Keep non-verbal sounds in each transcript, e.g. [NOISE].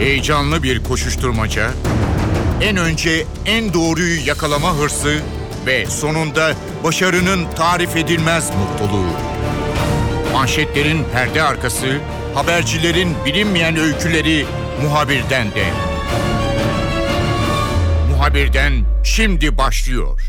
Heyecanlı bir koşuşturmaca, en önce en doğruyu yakalama hırsı ve sonunda başarının tarif edilmez mutluluğu. Manşetlerin perde arkası, habercilerin bilinmeyen öyküleri muhabirden de. Muhabirden şimdi başlıyor.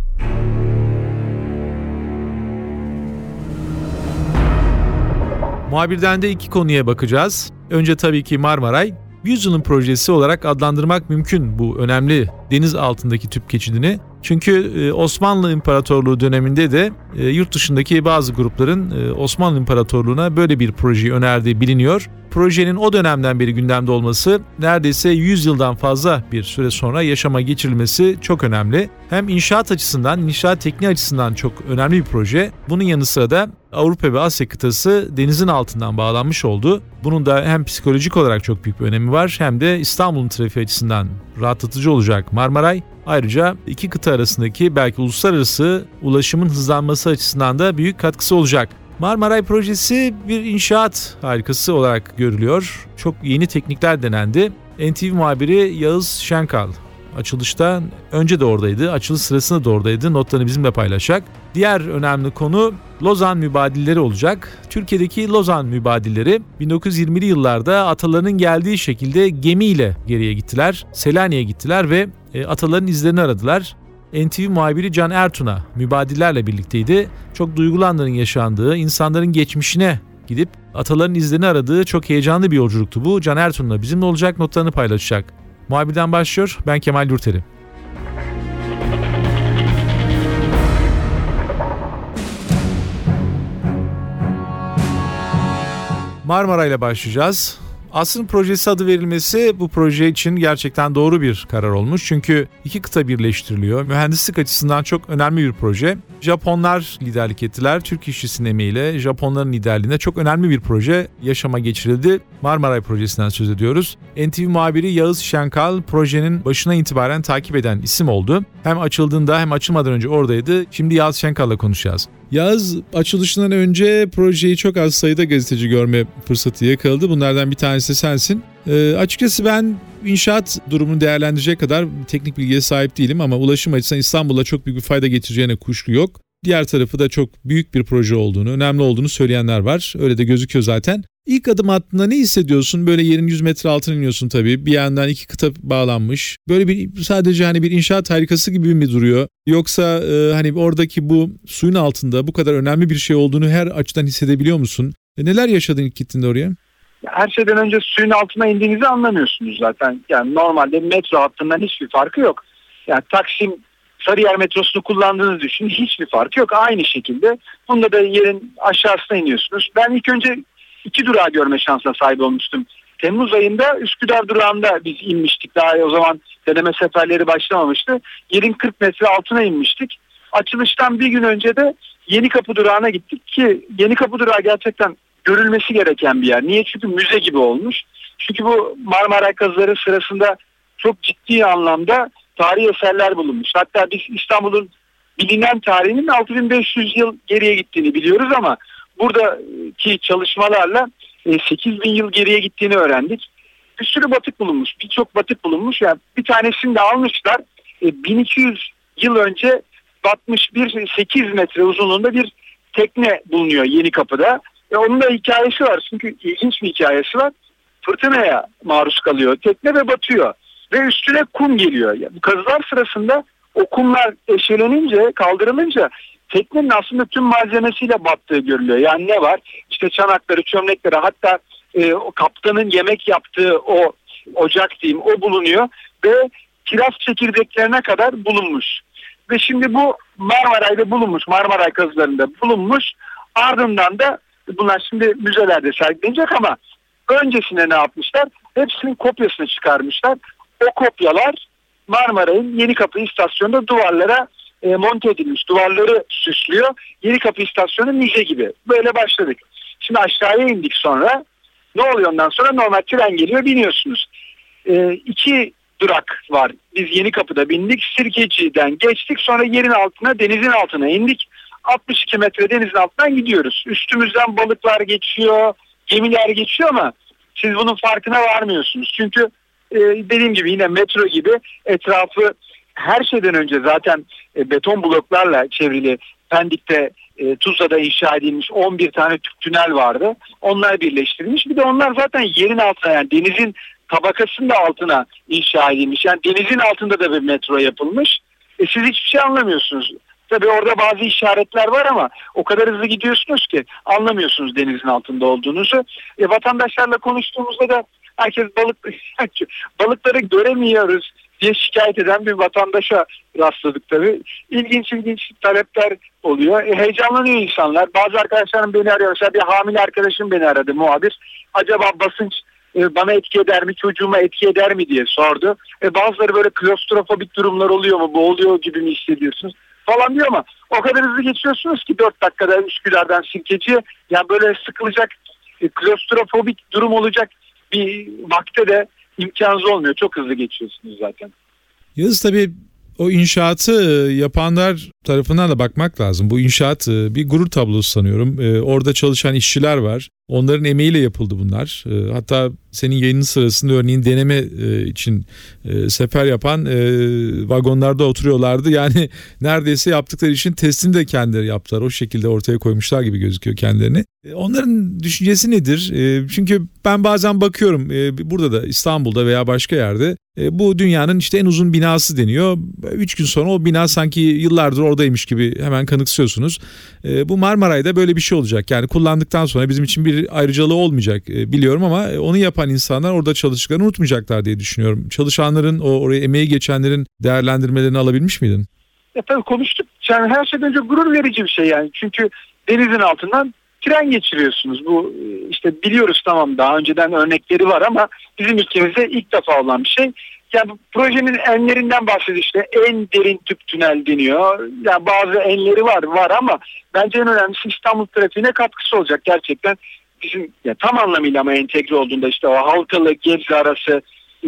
Muhabirden de iki konuya bakacağız. Önce tabii ki Marmaray. Yüzyılın projesi olarak adlandırmak mümkün bu önemli deniz altındaki tüp geçidini. Çünkü e, Osmanlı İmparatorluğu döneminde de e, yurt dışındaki bazı grupların e, Osmanlı İmparatorluğu'na böyle bir projeyi önerdiği biliniyor. Projenin o dönemden beri gündemde olması neredeyse 100 yıldan fazla bir süre sonra yaşama geçirilmesi çok önemli. Hem inşaat açısından, inşaat tekniği açısından çok önemli bir proje. Bunun yanı sıra da Avrupa ve Asya kıtası denizin altından bağlanmış oldu. Bunun da hem psikolojik olarak çok büyük bir önemi var hem de İstanbul'un trafiği açısından rahatlatıcı olacak Marmaray. Ayrıca iki kıta arasındaki belki uluslararası ulaşımın hızlanması açısından da büyük katkısı olacak. Marmaray projesi bir inşaat harikası olarak görülüyor. Çok yeni teknikler denendi. NTV muhabiri Yağız Şenkal açılışta önce de oradaydı, açılış sırasında da oradaydı. Notlarını bizimle paylaşacak. Diğer önemli konu Lozan mübadilleri olacak. Türkiye'deki Lozan mübadilleri 1920'li yıllarda atalarının geldiği şekilde gemiyle geriye gittiler. Selanik'e gittiler ve e, ataların izlerini aradılar. NTV muhabiri Can Ertun'a mübadillerle birlikteydi. Çok duygulandığının yaşandığı, insanların geçmişine gidip ataların izlerini aradığı çok heyecanlı bir yolculuktu bu. Can Ertun'la bizimle olacak notlarını paylaşacak. Muhabirden başlıyor. Ben Kemal Yurteri. Marmara ile başlayacağız. Asrın projesi adı verilmesi bu proje için gerçekten doğru bir karar olmuş. Çünkü iki kıta birleştiriliyor. Mühendislik açısından çok önemli bir proje. Japonlar liderlik ettiler. Türk işçisinin emeğiyle Japonların liderliğinde çok önemli bir proje yaşama geçirildi. Marmaray projesinden söz ediyoruz. NTV muhabiri Yağız Şenkal projenin başına itibaren takip eden isim oldu. Hem açıldığında hem açılmadan önce oradaydı. Şimdi Yağız Şenkal'la konuşacağız. Yaz açılışından önce projeyi çok az sayıda gazeteci görme fırsatı yakaladı. Bunlardan bir tanesi sensin. Ee, açıkçası ben inşaat durumunu değerlendirecek kadar teknik bilgiye sahip değilim ama ulaşım açısından İstanbul'a çok büyük bir fayda getireceğine kuşku yok. Diğer tarafı da çok büyük bir proje olduğunu, önemli olduğunu söyleyenler var. Öyle de gözüküyor zaten. İlk adım attığında ne hissediyorsun? Böyle yerin 100 metre altına iniyorsun tabii. Bir yandan iki kıta bağlanmış. Böyle bir sadece hani bir inşaat harikası gibi mi duruyor? Yoksa e, hani oradaki bu suyun altında bu kadar önemli bir şey olduğunu her açıdan hissedebiliyor musun? E, neler yaşadın ilk gittiğinde oraya? Her şeyden önce suyun altına indiğinizi anlamıyorsunuz zaten. Yani normalde metro hattından hiçbir farkı yok. Yani Taksim Sarıyer metrosunu kullandığınızı düşünün. Hiçbir farkı yok. Aynı şekilde bunda da yerin aşağısına iniyorsunuz. Ben ilk önce iki durağı görme şansına sahip olmuştum. Temmuz ayında Üsküdar durağında biz inmiştik. Daha o zaman deneme seferleri başlamamıştı. Yerin 40 metre altına inmiştik. Açılıştan bir gün önce de Yeni Kapı durağına gittik ki Yeni Kapı durağı gerçekten görülmesi gereken bir yer. Niye? Çünkü müze gibi olmuş. Çünkü bu Marmara kazıları sırasında çok ciddi anlamda tarihi eserler bulunmuş. Hatta biz İstanbul'un bilinen tarihinin 6500 yıl geriye gittiğini biliyoruz ama buradaki çalışmalarla 8000 e, yıl geriye gittiğini öğrendik. Bir sürü batık bulunmuş, birçok batık bulunmuş. Yani bir tanesini de almışlar. 1200 e, yıl önce batmış bir 8 metre uzunluğunda bir tekne bulunuyor Yeni Kapı'da. Ve onun da hikayesi var. Çünkü ilginç bir hikayesi var. Fırtınaya maruz kalıyor tekne ve batıyor. Ve üstüne kum geliyor. Yani kazılar sırasında o kumlar eşelenince, kaldırılınca teknenin aslında tüm malzemesiyle battığı görülüyor. Yani ne var? İşte çanakları, çömlekleri hatta e, o kaptanın yemek yaptığı o ocak diyeyim o bulunuyor ve kiraz çekirdeklerine kadar bulunmuş. Ve şimdi bu Marmaray'da bulunmuş, Marmaray kazılarında bulunmuş. Ardından da bunlar şimdi müzelerde sergilenecek ama öncesinde ne yapmışlar? Hepsinin kopyasını çıkarmışlar. O kopyalar Marmaray'ın Yeni Kapı istasyonunda duvarlara e, monte edilmiş. Duvarları süslüyor. Yeni Kapı istasyonu müze gibi. Böyle başladık. Şimdi aşağıya indik sonra. Ne oluyor ondan sonra? Normal tren geliyor biniyorsunuz. E, iki durak var. Biz Yeni Kapı'da bindik. Sirkeci'den geçtik. Sonra yerin altına, denizin altına indik. 62 metre denizin altından gidiyoruz. Üstümüzden balıklar geçiyor, gemiler geçiyor ama siz bunun farkına varmıyorsunuz. Çünkü e, dediğim gibi yine metro gibi etrafı her şeyden önce zaten e, beton bloklarla çevrili Pendik'te e, Tuzla'da inşa edilmiş 11 tane tünel vardı. Onlar birleştirilmiş. Bir de onlar zaten yerin altına yani denizin tabakasının da altına inşa edilmiş. Yani denizin altında da bir metro yapılmış. E, siz hiçbir şey anlamıyorsunuz. Tabii orada bazı işaretler var ama o kadar hızlı gidiyorsunuz ki anlamıyorsunuz denizin altında olduğunuzu. E, vatandaşlarla konuştuğumuzda da herkes balık [LAUGHS] balıkları göremiyoruz diye şikayet eden bir vatandaşa rastladık tabii. İlginç ilginç talepler oluyor. E, heyecanlanıyor insanlar. Bazı arkadaşlarım beni arıyor. Mesela bir hamile arkadaşım beni aradı muhabir. Acaba basınç e, bana etki eder mi, çocuğuma etki eder mi diye sordu. E, bazıları böyle klostrofobik durumlar oluyor mu, boğuluyor gibi mi hissediyorsunuz falan diyor ama o kadar hızlı geçiyorsunuz ki 4 dakikada Üsküdar'dan Sirkeci yani böyle sıkılacak, e, klostrofobik durum olacak bir vakte de imkansız olmuyor. Çok hızlı geçiyorsunuz zaten. Yağız tabii o inşaatı e, yapanlar tarafından da bakmak lazım. Bu inşaat e, bir gurur tablosu sanıyorum. E, orada çalışan işçiler var. Onların emeğiyle yapıldı bunlar. Hatta senin yayının sırasında örneğin deneme için sefer yapan vagonlarda oturuyorlardı. Yani [LAUGHS] neredeyse yaptıkları işin testini de kendileri yaptılar. O şekilde ortaya koymuşlar gibi gözüküyor kendilerini. Onların düşüncesi nedir? Çünkü ben bazen bakıyorum burada da İstanbul'da veya başka yerde bu dünyanın işte en uzun binası deniyor. Üç gün sonra o bina sanki yıllardır oradaymış gibi hemen kanıksıyorsunuz. Bu Marmaray'da böyle bir şey olacak. Yani kullandıktan sonra bizim için bir ayrıcalığı olmayacak biliyorum ama onu yapan insanlar orada çalıştıklarını unutmayacaklar diye düşünüyorum. Çalışanların o oraya emeği geçenlerin değerlendirmelerini alabilmiş miydin? Ya tabii konuştuk. Yani her şeyden önce gurur verici bir şey yani. Çünkü denizin altından tren geçiriyorsunuz. Bu işte biliyoruz tamam daha önceden örnekleri var ama bizim ülkemizde ilk defa olan bir şey. Yani projenin enlerinden bahsediyor işte en derin tüp tünel deniyor. Yani bazı enleri var var ama bence en önemlisi İstanbul trafiğine katkısı olacak gerçekten. Bizim ya tam anlamıyla ama entegre olduğunda işte o Halkalı Gebze arası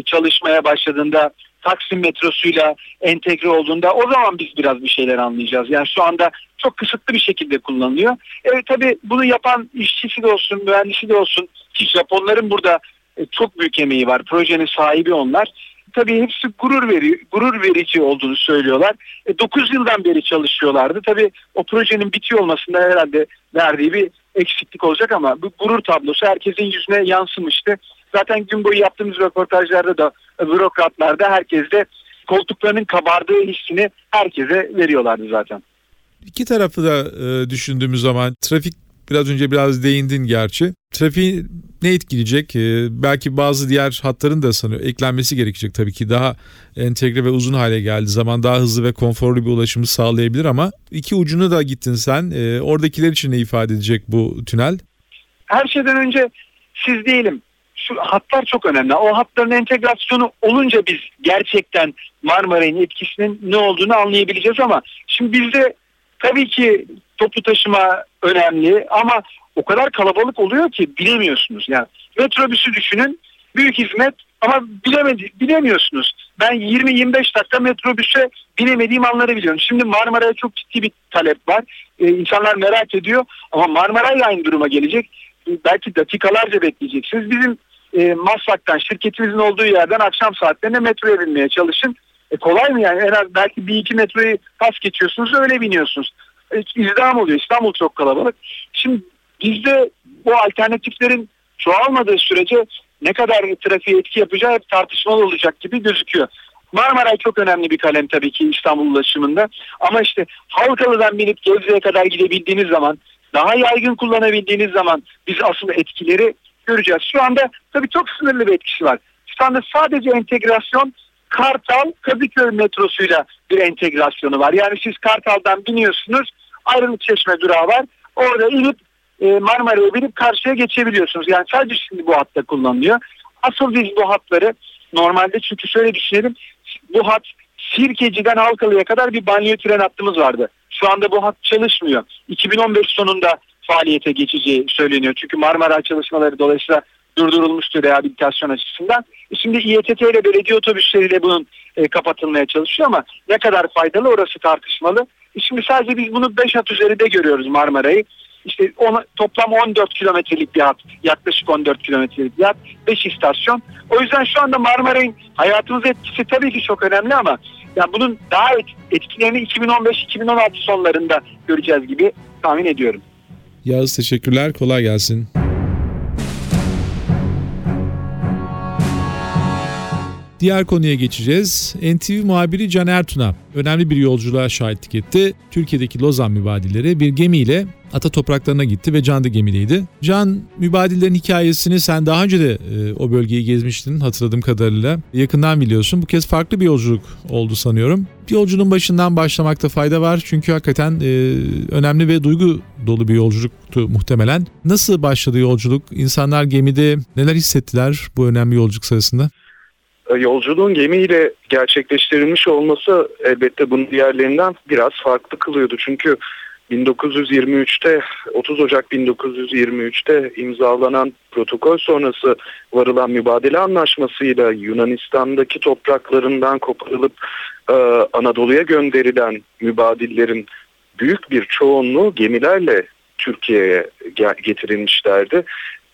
çalışmaya başladığında Taksim metrosuyla entegre olduğunda o zaman biz biraz bir şeyler anlayacağız. Yani şu anda çok kısıtlı bir şekilde kullanılıyor. Evet tabii bunu yapan işçisi de olsun, mühendisi de olsun ki Japonların burada e, çok büyük emeği var. Projenin sahibi onlar. Tabii hepsi gurur veri, gurur verici olduğunu söylüyorlar. E, 9 yıldan beri çalışıyorlardı. Tabii o projenin bitiyor olmasında herhalde verdiği bir eksiklik olacak ama bu gurur tablosu herkesin yüzüne yansımıştı. Zaten gün boyu yaptığımız röportajlarda da bürokratlarda herkes de koltuklarının kabardığı hissini herkese veriyorlardı zaten. İki tarafı da e, düşündüğümüz zaman trafik biraz önce biraz değindin gerçi. Trafiği ne etkileyecek? E, belki bazı diğer hatların da sanıyor eklenmesi gerekecek tabii ki daha entegre ve uzun hale geldi zaman daha hızlı ve konforlu bir ulaşımı sağlayabilir ama iki ucunu da gittin sen. E, oradakiler için ne ifade edecek bu tünel? Her şeyden önce siz değilim şu hatlar çok önemli. O hatların entegrasyonu olunca biz gerçekten Marmaray'ın etkisinin ne olduğunu anlayabileceğiz ama şimdi bizde tabii ki toplu taşıma önemli ama o kadar kalabalık oluyor ki bilemiyorsunuz. Yani metrobüsü düşünün büyük hizmet ama bilemedi, bilemiyorsunuz. Ben 20-25 dakika metrobüse binemediğim anları biliyorum. Şimdi Marmara'ya çok ciddi bir talep var. Ee, insanlar merak ediyor ama Marmara'yla aynı duruma gelecek belki dakikalarca bekleyeceksiniz. Bizim e, Maslak'tan şirketimizin olduğu yerden akşam saatlerinde metroya binmeye çalışın. E, kolay mı yani? En az belki bir iki metroyu pas geçiyorsunuz öyle biniyorsunuz. İzdiham oluyor. İstanbul çok kalabalık. Şimdi bizde bu alternatiflerin çoğalmadığı sürece ne kadar trafiğe etki yapacağı hep tartışmalı olacak gibi gözüküyor. Marmaray çok önemli bir kalem tabii ki İstanbul ulaşımında. Ama işte Halkalı'dan binip Gebze'ye kadar gidebildiğiniz zaman daha yaygın kullanabildiğiniz zaman biz asıl etkileri göreceğiz. Şu anda tabii çok sınırlı bir etkisi var. Şu anda sadece entegrasyon Kartal Kadıköy metrosuyla bir entegrasyonu var. Yani siz Kartal'dan biniyorsunuz ayrılık çeşme durağı var. Orada inip e, Marmara'ya binip karşıya geçebiliyorsunuz. Yani sadece şimdi bu hatta kullanılıyor. Asıl biz bu hatları normalde çünkü şöyle düşünelim. Bu hat Sirkeci'den Halkalı'ya kadar bir banyo tren hattımız vardı. Şu anda bu hat çalışmıyor. 2015 sonunda faaliyete geçeceği söyleniyor. Çünkü Marmara çalışmaları dolayısıyla durdurulmuştu rehabilitasyon açısından. E şimdi İETT ile belediye otobüsleriyle bunun e, kapatılmaya çalışıyor ama ne kadar faydalı orası tartışmalı. E şimdi sadece biz bunu 5 hat üzerinde görüyoruz Marmara'yı. işte ona, toplam 14 kilometrelik bir hat, yaklaşık 14 kilometrelik bir hat, 5 istasyon. O yüzden şu anda Marmaray'ın hayatımıza etkisi tabii ki çok önemli ama yani bunun daha etkilerini 2015-2016 sonlarında göreceğiz gibi tahmin ediyorum. Yağız teşekkürler. Kolay gelsin. Diğer konuya geçeceğiz. NTV muhabiri Can Ertuna önemli bir yolculuğa şahitlik etti. Türkiye'deki Lozan mübadilleri bir gemiyle ata topraklarına gitti ve Can da gemideydi. Can mübadillerin hikayesini sen daha önce de e, o bölgeyi gezmiştin hatırladığım kadarıyla. Yakından biliyorsun. Bu kez farklı bir yolculuk oldu sanıyorum. Bir yolculuğun başından başlamakta fayda var. Çünkü hakikaten e, önemli ve duygu dolu bir yolculuktu muhtemelen. Nasıl başladı yolculuk? İnsanlar gemide neler hissettiler bu önemli yolculuk sırasında? E, yolculuğun gemiyle gerçekleştirilmiş olması elbette bunun diğerlerinden biraz farklı kılıyordu. Çünkü 1923'te 30 Ocak 1923'te imzalanan protokol sonrası varılan mübadele anlaşmasıyla Yunanistan'daki topraklarından koparılıp e, Anadolu'ya gönderilen mübadillerin büyük bir çoğunluğu gemilerle Türkiye'ye getirilmişlerdi.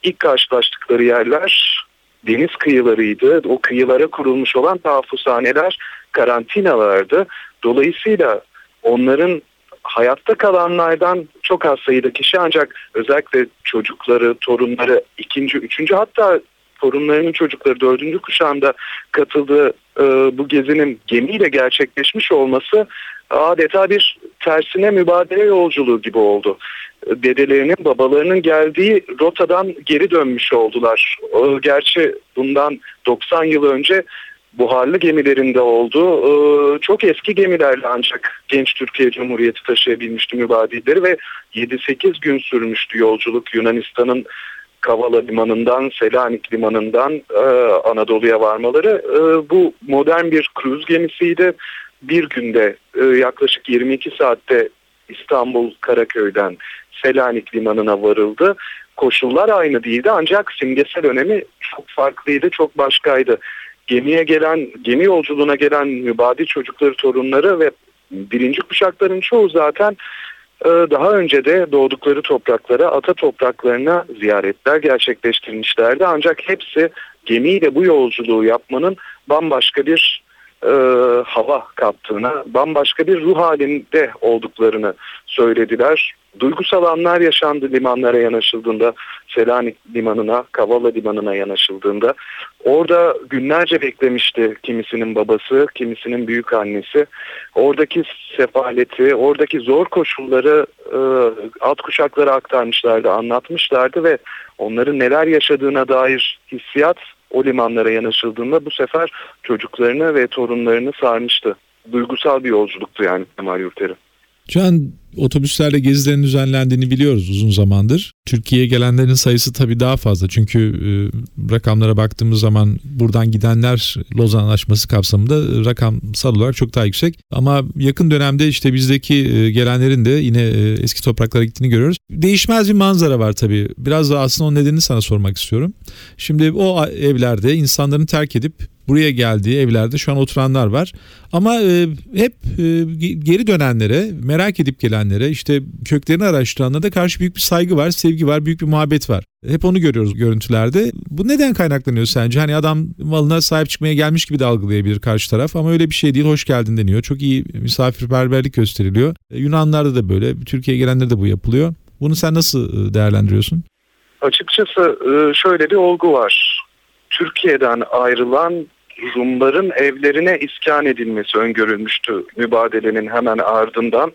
İlk karşılaştıkları yerler deniz kıyılarıydı. O kıyılara kurulmuş olan tahfuzhaneler karantinalardı. Dolayısıyla onların hayatta kalanlardan çok az sayıda kişi ancak özellikle çocukları, torunları, ikinci, üçüncü hatta torunlarının çocukları dördüncü kuşağında katıldığı e, bu gezinin gemiyle gerçekleşmiş olması adeta bir tersine mübadele yolculuğu gibi oldu. Dedelerinin, babalarının geldiği rotadan geri dönmüş oldular. E, gerçi bundan 90 yıl önce buharlı gemilerinde oldu. Ee, çok eski gemilerle ancak genç Türkiye Cumhuriyeti taşıyabilmişti mübadilleri ve 7-8 gün sürmüştü yolculuk Yunanistan'ın Kavala limanından, Selanik limanından e, Anadolu'ya varmaları. E, bu modern bir kruz gemisiydi. Bir günde e, yaklaşık 22 saatte İstanbul Karaköy'den Selanik limanına varıldı. Koşullar aynı değildi ancak simgesel önemi çok farklıydı, çok başkaydı gemiye gelen, gemi yolculuğuna gelen mübadil çocukları, torunları ve birinci kuşakların çoğu zaten daha önce de doğdukları topraklara, ata topraklarına ziyaretler gerçekleştirmişlerdi. Ancak hepsi gemiyle bu yolculuğu yapmanın bambaşka bir e, hava kattığına, bambaşka bir ruh halinde olduklarını söylediler. Duygusal anlar yaşandı limanlara yanaşıldığında, Selanik limanına, Kavala limanına yanaşıldığında. Orada günlerce beklemişti kimisinin babası, kimisinin büyük annesi. Oradaki sefaleti, oradaki zor koşulları e, alt kuşaklara aktarmışlardı, anlatmışlardı ve onların neler yaşadığına dair hissiyat o limanlara yanaşıldığında bu sefer çocuklarını ve torunlarını sarmıştı. Duygusal bir yolculuktu yani Kemal Can otobüslerle gezilerin düzenlendiğini biliyoruz uzun zamandır. Türkiye'ye gelenlerin sayısı tabii daha fazla. Çünkü e, rakamlara baktığımız zaman buradan gidenler Lozan Anlaşması kapsamında rakamsal olarak çok daha yüksek. Ama yakın dönemde işte bizdeki e, gelenlerin de yine e, eski topraklara gittiğini görüyoruz. Değişmez bir manzara var tabii. Biraz da aslında o nedenini sana sormak istiyorum. Şimdi o evlerde insanların terk edip buraya geldiği evlerde şu an oturanlar var. Ama e, hep e, geri dönenlere, merak edip gelenlere, işte köklerini araştıranlara da karşı büyük bir saygı var, sevgi var, büyük bir muhabbet var. Hep onu görüyoruz görüntülerde. Bu neden kaynaklanıyor sence? Hani adam malına sahip çıkmaya gelmiş gibi de algılayabilir karşı taraf ama öyle bir şey değil. Hoş geldin deniyor. Çok iyi misafirperverlik gösteriliyor. E, Yunanlarda da böyle, Türkiye'ye gelenlerde de bu yapılıyor. Bunu sen nasıl e, değerlendiriyorsun? Açıkçası e, şöyle bir olgu var. Türkiye'den ayrılan Rumların evlerine iskan edilmesi öngörülmüştü mübadelenin hemen ardından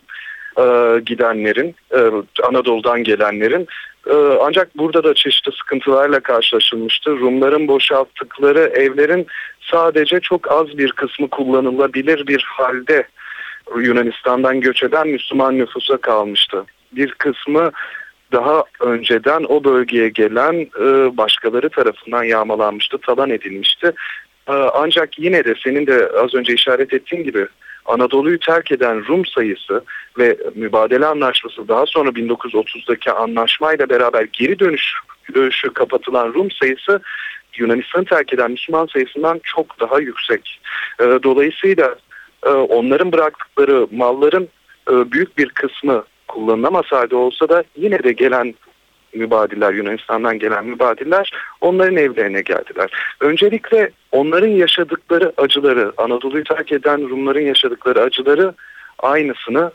e, gidenlerin, e, Anadolu'dan gelenlerin. E, ancak burada da çeşitli sıkıntılarla karşılaşılmıştı. Rumların boşalttıkları evlerin sadece çok az bir kısmı kullanılabilir bir halde Yunanistan'dan göç eden Müslüman nüfusa kalmıştı. Bir kısmı daha önceden o bölgeye gelen e, başkaları tarafından yağmalanmıştı, talan edilmişti. Ee, ancak yine de senin de az önce işaret ettiğin gibi Anadolu'yu terk eden Rum sayısı ve mübadele anlaşması daha sonra 1930'daki anlaşmayla beraber geri dönüş dönüşü kapatılan Rum sayısı Yunanistan'ı terk eden Müslüman sayısından çok daha yüksek. Ee, dolayısıyla e, onların bıraktıkları malların e, büyük bir kısmı kullanılamasaydı olsa da yine de gelen mübadiller Yunanistan'dan gelen mübadiller onların evlerine geldiler. Öncelikle onların yaşadıkları acıları Anadolu'yu terk eden Rumların yaşadıkları acıları aynısını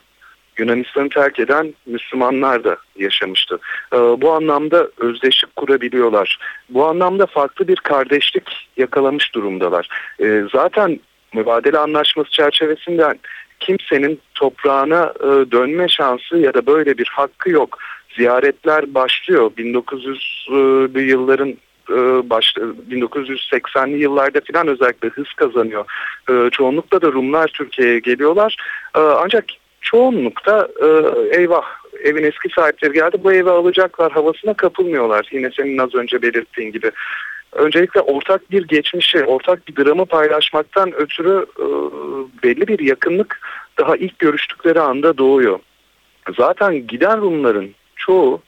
Yunanistan'ı terk eden Müslümanlar da yaşamıştı. Ee, bu anlamda özdeşlik kurabiliyorlar. Bu anlamda farklı bir kardeşlik yakalamış durumdalar. Ee, zaten mübadele anlaşması çerçevesinden kimsenin toprağına e, dönme şansı ya da böyle bir hakkı yok. Ziyaretler başlıyor. 1900'lü yılların e, baş, 1980'li yıllarda falan özellikle hız kazanıyor. E, çoğunlukla da Rumlar Türkiye'ye geliyorlar. E, ancak çoğunlukta eyvah evin eski sahipleri geldi bu evi alacaklar havasına kapılmıyorlar. Yine senin az önce belirttiğin gibi. Öncelikle ortak bir geçmişi, ortak bir dramı paylaşmaktan ötürü belli bir yakınlık daha ilk görüştükleri anda doğuyor. Zaten giden Rumların çoğu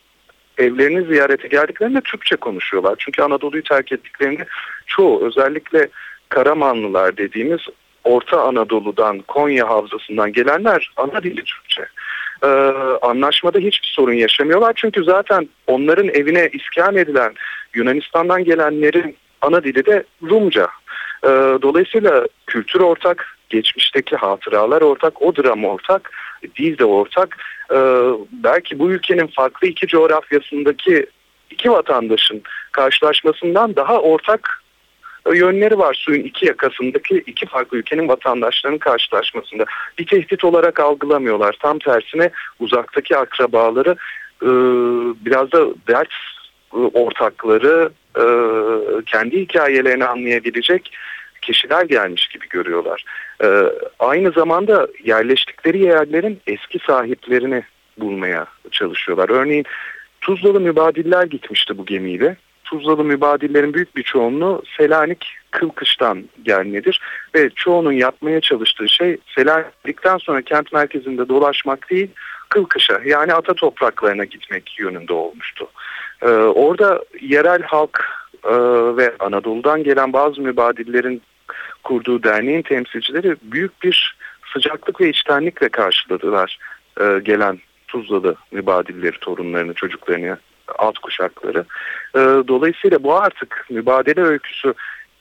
evlerini ziyarete geldiklerinde Türkçe konuşuyorlar. Çünkü Anadolu'yu terk ettiklerinde çoğu özellikle Karamanlılar dediğimiz Orta Anadolu'dan, Konya Havzası'ndan gelenler ana dili Türkçe. Ee, anlaşmada hiçbir sorun yaşamıyorlar. Çünkü zaten onların evine iskan edilen Yunanistan'dan gelenlerin ana dili de Rumca. Ee, dolayısıyla kültür ortak, geçmişteki hatıralar ortak, o dram ortak, dil de ortak. Ee, belki bu ülkenin farklı iki coğrafyasındaki iki vatandaşın karşılaşmasından daha ortak yönleri var suyun iki yakasındaki iki farklı ülkenin vatandaşlarının karşılaşmasında. Bir tehdit olarak algılamıyorlar. Tam tersine uzaktaki akrabaları e, biraz da dert e, ortakları e, kendi hikayelerini anlayabilecek kişiler gelmiş gibi görüyorlar. Aynı zamanda yerleştikleri yerlerin eski sahiplerini bulmaya çalışıyorlar. Örneğin Tuzlalı mübadiller gitmişti bu gemiyle. Tuzlalı mübadillerin büyük bir çoğunluğu Selanik Kılkış'tan gelmedir ve çoğunun yapmaya çalıştığı şey Selanik'ten sonra kent merkezinde dolaşmak değil Kılkış'a yani ata topraklarına gitmek yönünde olmuştu. Ee, orada yerel halk e, ve Anadolu'dan gelen bazı mübadillerin kurduğu derneğin temsilcileri büyük bir sıcaklık ve içtenlikle karşıladılar e, gelen Tuzlalı mübadilleri, torunlarını, çocuklarını alt kuşakları. E, dolayısıyla bu artık mübadele öyküsü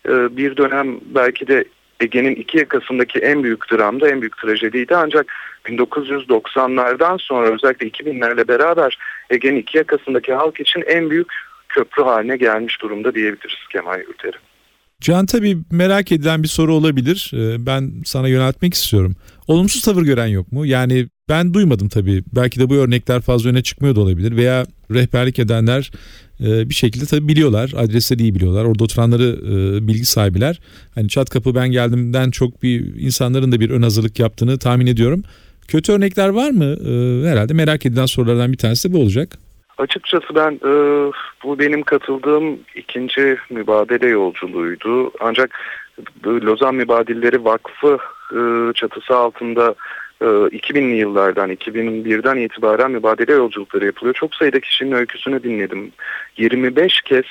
e, bir dönem belki de Ege'nin iki yakasındaki en büyük dramda en büyük trajediydi ancak 1990'lardan sonra özellikle 2000'lerle beraber Ege'nin iki yakasındaki halk için en büyük köprü haline gelmiş durumda diyebiliriz Kemal Yurteri. Can tabii merak edilen bir soru olabilir. Ee, ben sana yöneltmek istiyorum. Olumsuz tavır gören yok mu? Yani ben duymadım tabii. Belki de bu örnekler fazla öne çıkmıyor da olabilir. Veya rehberlik edenler e, bir şekilde tabii biliyorlar. Adresleri iyi biliyorlar. Orada oturanları e, bilgi sahibiler. Hani çat kapı ben geldimden çok bir insanların da bir ön hazırlık yaptığını tahmin ediyorum. Kötü örnekler var mı? E, herhalde merak edilen sorulardan bir tanesi de bu olacak. Açıkçası ben e, bu benim katıldığım ikinci mübadele yolculuğuydu. Ancak Lozan Mübadilleri Vakfı e, çatısı altında e, 2000'li yıllardan 2001'den itibaren mübadele yolculukları yapılıyor. Çok sayıda kişinin öyküsünü dinledim. 25 kez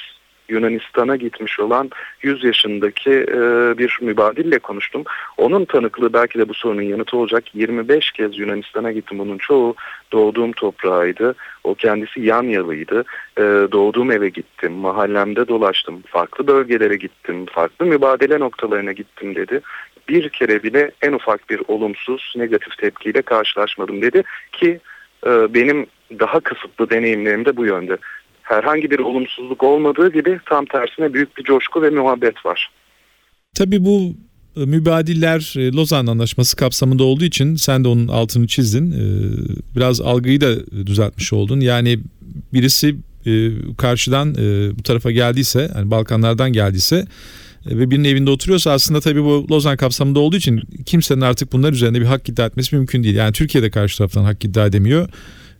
Yunanistan'a gitmiş olan 100 yaşındaki e, bir mübadille konuştum. Onun tanıklığı belki de bu sorunun yanıtı olacak. 25 kez Yunanistan'a gittim. Bunun çoğu doğduğum toprağıydı. O kendisi yan yalıydı. E, doğduğum eve gittim. Mahallemde dolaştım. Farklı bölgelere gittim. Farklı mübadele noktalarına gittim dedi. Bir kere bile en ufak bir olumsuz, negatif tepkiyle karşılaşmadım dedi ki e, benim daha kısıtlı deneyimlerim de bu yönde herhangi bir olumsuzluk olmadığı gibi tam tersine büyük bir coşku ve muhabbet var. Tabii bu e, mübadiller e, Lozan Anlaşması kapsamında olduğu için sen de onun altını çizdin. E, biraz algıyı da düzeltmiş oldun. Yani birisi karşıdan bu tarafa geldiyse, yani Balkanlardan geldiyse ve birinin evinde oturuyorsa aslında tabii bu Lozan kapsamında olduğu için kimsenin artık bunlar üzerinde bir hak iddia etmesi mümkün değil. Yani Türkiye'de karşı taraftan hak iddia edemiyor.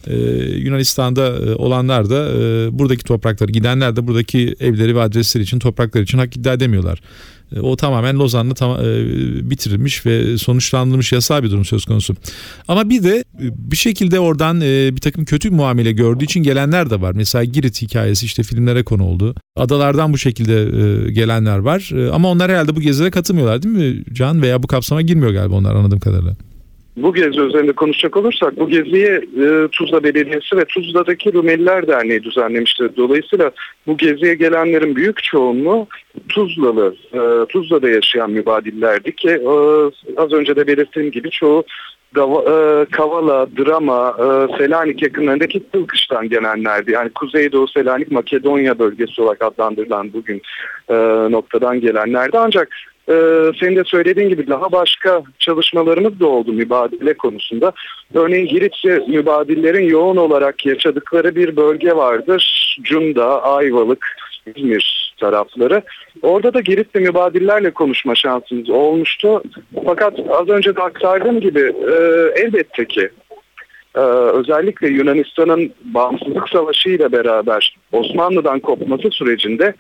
Ee, Yunanistan'da e, olanlar da e, buradaki toprakları gidenler de buradaki evleri ve adresleri için topraklar için hak iddia edemiyorlar. E, o tamamen Lozan'la tam, bitirilmiş ve sonuçlandırılmış yasal bir durum söz konusu. Ama bir de bir şekilde oradan bir takım kötü muamele gördüğü için gelenler de var. Mesela Girit hikayesi işte filmlere konu oldu. Adalardan bu şekilde gelenler var. Ama onlar herhalde bu gezilere katılmıyorlar değil mi Can? Veya bu kapsama girmiyor galiba onlar anladığım kadarıyla. Bu gezi üzerinde konuşacak olursak bu geziyi e, Tuzla Belediyesi ve Tuzla'daki Rumeliler Derneği düzenlemişti. Dolayısıyla bu geziye gelenlerin büyük çoğunluğu Tuzlalı, e, Tuzla'da yaşayan mübadillerdi ki e, az önce de belirttiğim gibi çoğu Gava- e, Kavala, Drama, e, Selanik yakınlarındaki Kılkış'tan gelenlerdi. Yani Kuzeydoğu Selanik Makedonya bölgesi olarak adlandırılan bugün e, noktadan gelenlerdi. Ancak e, senin de söylediğin gibi daha başka çalışmalarımız da oldu mübadele konusunda. Örneğin Giritçi mübadillerin yoğun olarak yaşadıkları bir bölge vardır. Cunda, Ayvalık, İzmir tarafları. Orada da Giritli mübadillerle konuşma şansımız olmuştu. Fakat az önce de aktardığım gibi e, elbette ki e, özellikle Yunanistan'ın bağımsızlık savaşı ile beraber Osmanlı'dan kopması sürecinde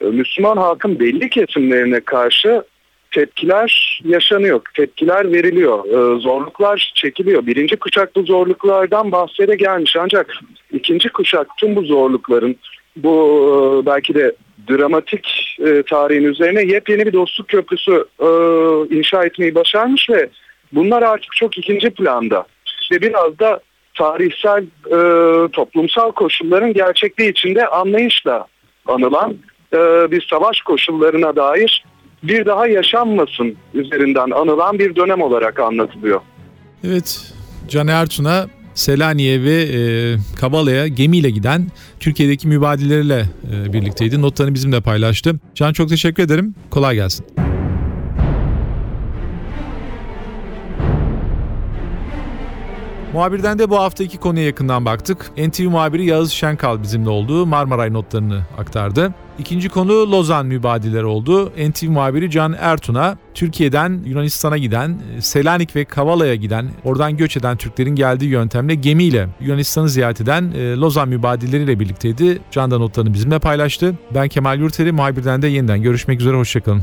Müslüman halkın belli kesimlerine karşı tepkiler yaşanıyor, tepkiler veriliyor, e, zorluklar çekiliyor. Birinci kuşak bu zorluklardan bahsede gelmiş. Ancak ikinci kuşak tüm bu zorlukların bu e, belki de dramatik e, tarihin üzerine yepyeni bir dostluk köprüsü e, inşa etmeyi başarmış ve bunlar artık çok ikinci planda. Ve biraz da tarihsel toplumsal koşulların gerçekliği içinde anlayışla anılan e, bir savaş koşullarına dair bir daha yaşanmasın üzerinden anılan bir dönem olarak anlatılıyor. Evet, Can Ertun'a Selanik'e ve e, Kabala'ya gemiyle giden Türkiye'deki mübadileriyle e, birlikteydi. Notlarını bizimle paylaştı. Can çok teşekkür ederim. Kolay gelsin. Muhabirden de bu hafta iki konuya yakından baktık. NTV muhabiri Yağız Şenkal bizimle oldu. Marmaray notlarını aktardı. İkinci konu Lozan mübadileri oldu. NTV muhabiri Can Ertun'a Türkiye'den Yunanistan'a giden, Selanik ve Kavala'ya giden, oradan göç eden Türklerin geldiği yöntemle gemiyle Yunanistan'ı ziyaret eden e, Lozan mübadilleriyle birlikteydi. Can da notlarını bizimle paylaştı. Ben Kemal Yurteri, muhabirden de yeniden görüşmek üzere, hoşçakalın.